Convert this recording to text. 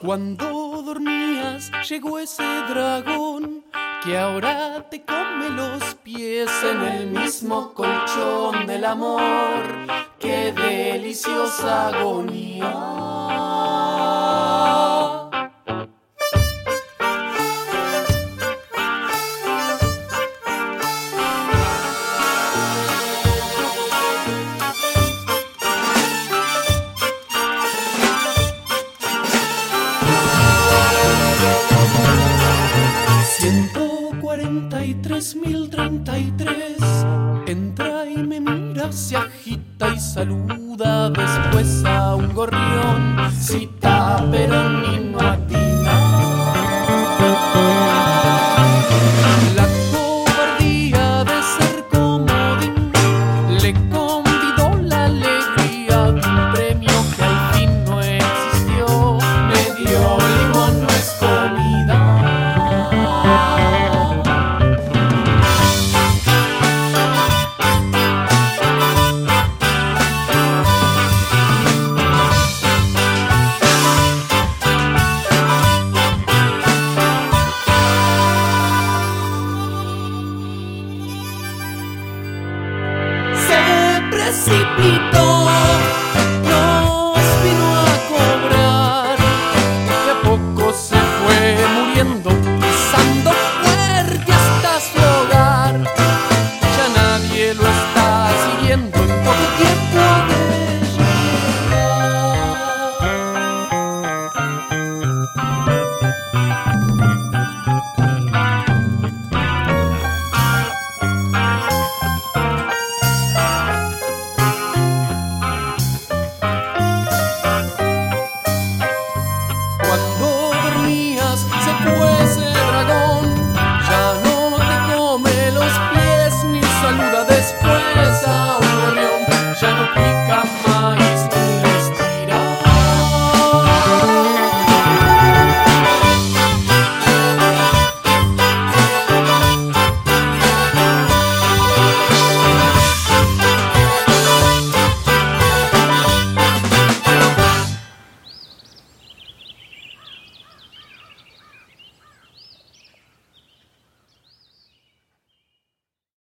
Cuando dormías llegó ese dragón que ahora te come los pies en el mismo colchón del amor. ¡Qué deliciosa agonía! Ciento cuarenta y tres mil treinta y tres. Entra y me mira, se agita y saluda Después a un gorrión. Cita pero ni no precipitó,